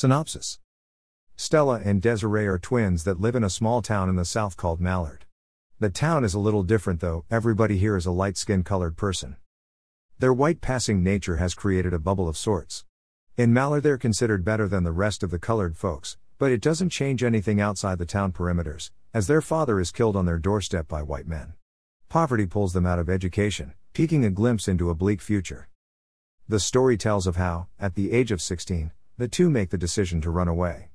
Synopsis Stella and Desiree are twins that live in a small town in the south called Mallard. The town is a little different though, everybody here is a light skin colored person. Their white passing nature has created a bubble of sorts. In Mallard, they're considered better than the rest of the colored folks, but it doesn't change anything outside the town perimeters, as their father is killed on their doorstep by white men. Poverty pulls them out of education, peeking a glimpse into a bleak future. The story tells of how, at the age of 16, the two make the decision to run away.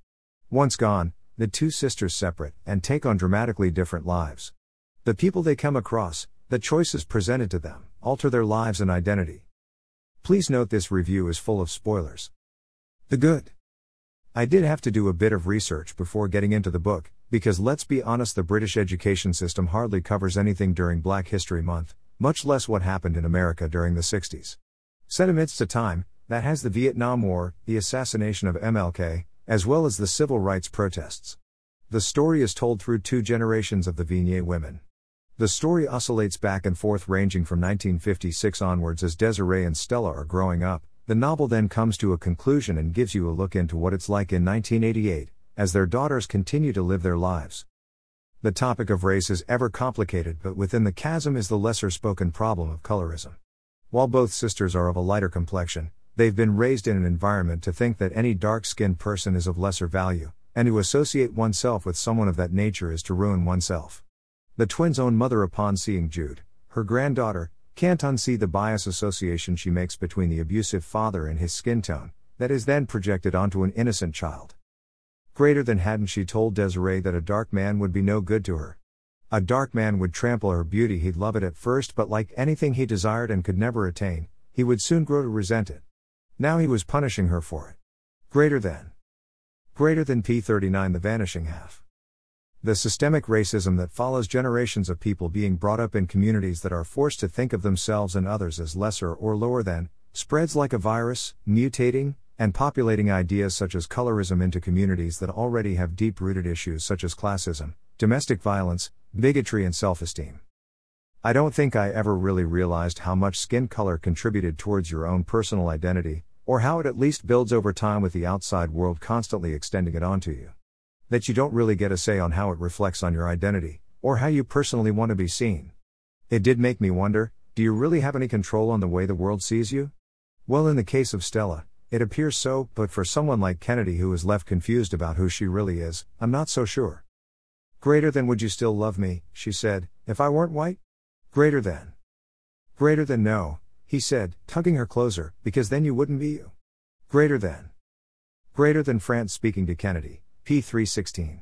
Once gone, the two sisters separate and take on dramatically different lives. The people they come across, the choices presented to them, alter their lives and identity. Please note this review is full of spoilers. The good. I did have to do a bit of research before getting into the book, because let's be honest, the British education system hardly covers anything during Black History Month, much less what happened in America during the 60s. Set amidst a time that has the Vietnam War, the assassination of MLK, as well as the civil rights protests. The story is told through two generations of the Vignes women. The story oscillates back and forth, ranging from 1956 onwards as Desiree and Stella are growing up. The novel then comes to a conclusion and gives you a look into what it's like in 1988, as their daughters continue to live their lives. The topic of race is ever complicated, but within the chasm is the lesser spoken problem of colorism. While both sisters are of a lighter complexion, they've been raised in an environment to think that any dark skinned person is of lesser value, and to associate oneself with someone of that nature is to ruin oneself. The twins' own mother, upon seeing Jude, her granddaughter, can't unsee the bias association she makes between the abusive father and his skin tone, that is then projected onto an innocent child. Greater than hadn't she told Desiree that a dark man would be no good to her. A dark man would trample her beauty, he'd love it at first, but like anything he desired and could never attain, he would soon grow to resent it. Now he was punishing her for it. Greater than. Greater than P39, the vanishing half. The systemic racism that follows generations of people being brought up in communities that are forced to think of themselves and others as lesser or lower than, spreads like a virus, mutating, and populating ideas such as colorism into communities that already have deep rooted issues such as classism, domestic violence, bigotry, and self esteem. I don't think I ever really realized how much skin color contributed towards your own personal identity, or how it at least builds over time with the outside world constantly extending it onto you that you don't really get a say on how it reflects on your identity, or how you personally want to be seen. It did make me wonder do you really have any control on the way the world sees you? Well, in the case of Stella, it appears so, but for someone like Kennedy who is left confused about who she really is, I'm not so sure. Greater than would you still love me, she said, if I weren't white? Greater than. Greater than no, he said, tugging her closer, because then you wouldn't be you. Greater than. Greater than France speaking to Kennedy, P316.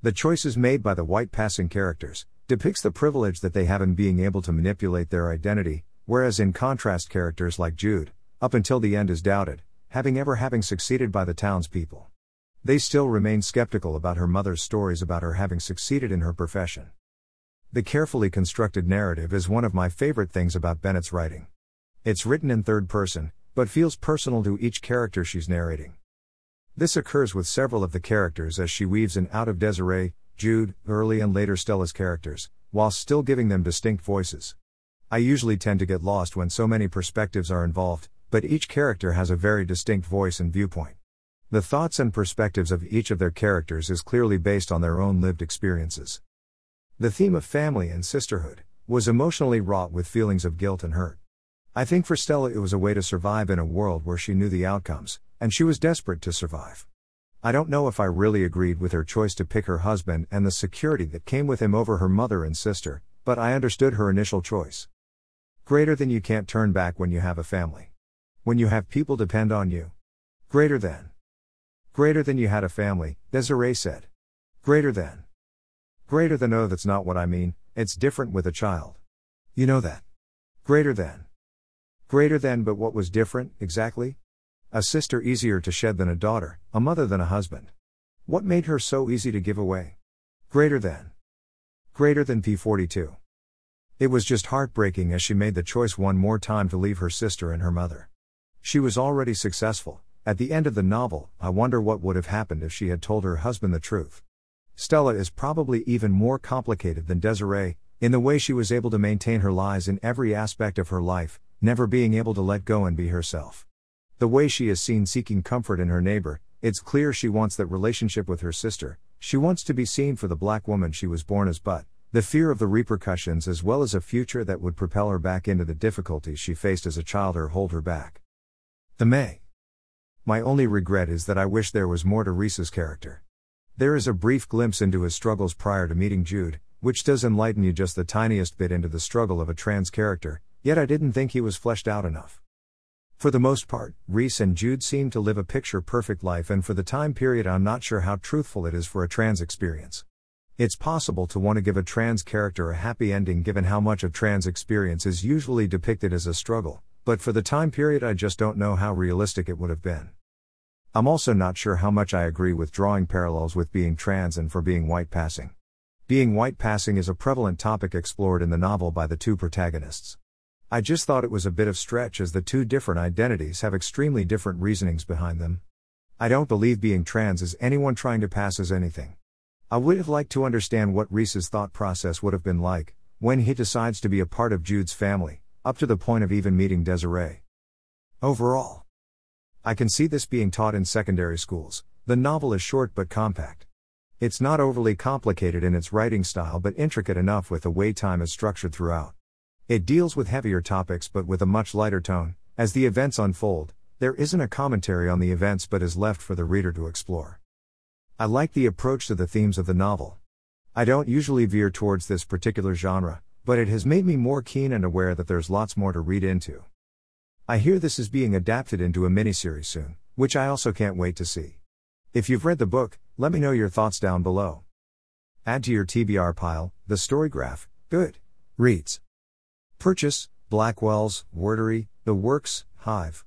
The choices made by the white passing characters depicts the privilege that they have in being able to manipulate their identity, whereas in contrast characters like Jude, up until the end is doubted, having ever having succeeded by the townspeople. They still remain skeptical about her mother's stories about her having succeeded in her profession. The carefully constructed narrative is one of my favorite things about Bennett's writing. It's written in third person, but feels personal to each character she's narrating. This occurs with several of the characters as she weaves in out of Desiree, Jude, early and later Stella's characters, while still giving them distinct voices. I usually tend to get lost when so many perspectives are involved, but each character has a very distinct voice and viewpoint. The thoughts and perspectives of each of their characters is clearly based on their own lived experiences. The theme of family and sisterhood was emotionally wrought with feelings of guilt and hurt. I think for Stella it was a way to survive in a world where she knew the outcomes, and she was desperate to survive. I don't know if I really agreed with her choice to pick her husband and the security that came with him over her mother and sister, but I understood her initial choice. Greater than you can't turn back when you have a family. When you have people depend on you. Greater than. Greater than you had a family, Desiree said. Greater than. Greater than oh, that's not what I mean, it's different with a child. You know that. Greater than. Greater than, but what was different, exactly? A sister easier to shed than a daughter, a mother than a husband. What made her so easy to give away? Greater than. Greater than P42. It was just heartbreaking as she made the choice one more time to leave her sister and her mother. She was already successful. At the end of the novel, I wonder what would have happened if she had told her husband the truth. Stella is probably even more complicated than Desiree, in the way she was able to maintain her lies in every aspect of her life, never being able to let go and be herself. The way she is seen seeking comfort in her neighbor, it's clear she wants that relationship with her sister, she wants to be seen for the black woman she was born as, but the fear of the repercussions as well as a future that would propel her back into the difficulties she faced as a child or hold her back. The May. My only regret is that I wish there was more to Reese's character. There is a brief glimpse into his struggles prior to meeting Jude, which does enlighten you just the tiniest bit into the struggle of a trans character, yet I didn't think he was fleshed out enough. For the most part, Reese and Jude seem to live a picture perfect life, and for the time period, I'm not sure how truthful it is for a trans experience. It's possible to want to give a trans character a happy ending given how much of trans experience is usually depicted as a struggle, but for the time period, I just don't know how realistic it would have been. I'm also not sure how much I agree with drawing parallels with being trans and for being white passing. Being white passing is a prevalent topic explored in the novel by the two protagonists. I just thought it was a bit of stretch as the two different identities have extremely different reasonings behind them. I don't believe being trans is anyone trying to pass as anything. I would have liked to understand what Reese's thought process would have been like when he decides to be a part of Jude's family, up to the point of even meeting Desiree. Overall, I can see this being taught in secondary schools. The novel is short but compact. It's not overly complicated in its writing style but intricate enough with the way time is structured throughout. It deals with heavier topics but with a much lighter tone. As the events unfold, there isn't a commentary on the events but is left for the reader to explore. I like the approach to the themes of the novel. I don't usually veer towards this particular genre, but it has made me more keen and aware that there's lots more to read into. I hear this is being adapted into a miniseries soon, which I also can't wait to see. If you've read the book, let me know your thoughts down below. Add to your TBR pile, the Storygraph, good. Reads. Purchase, Blackwell's, Wordery, The Works, Hive.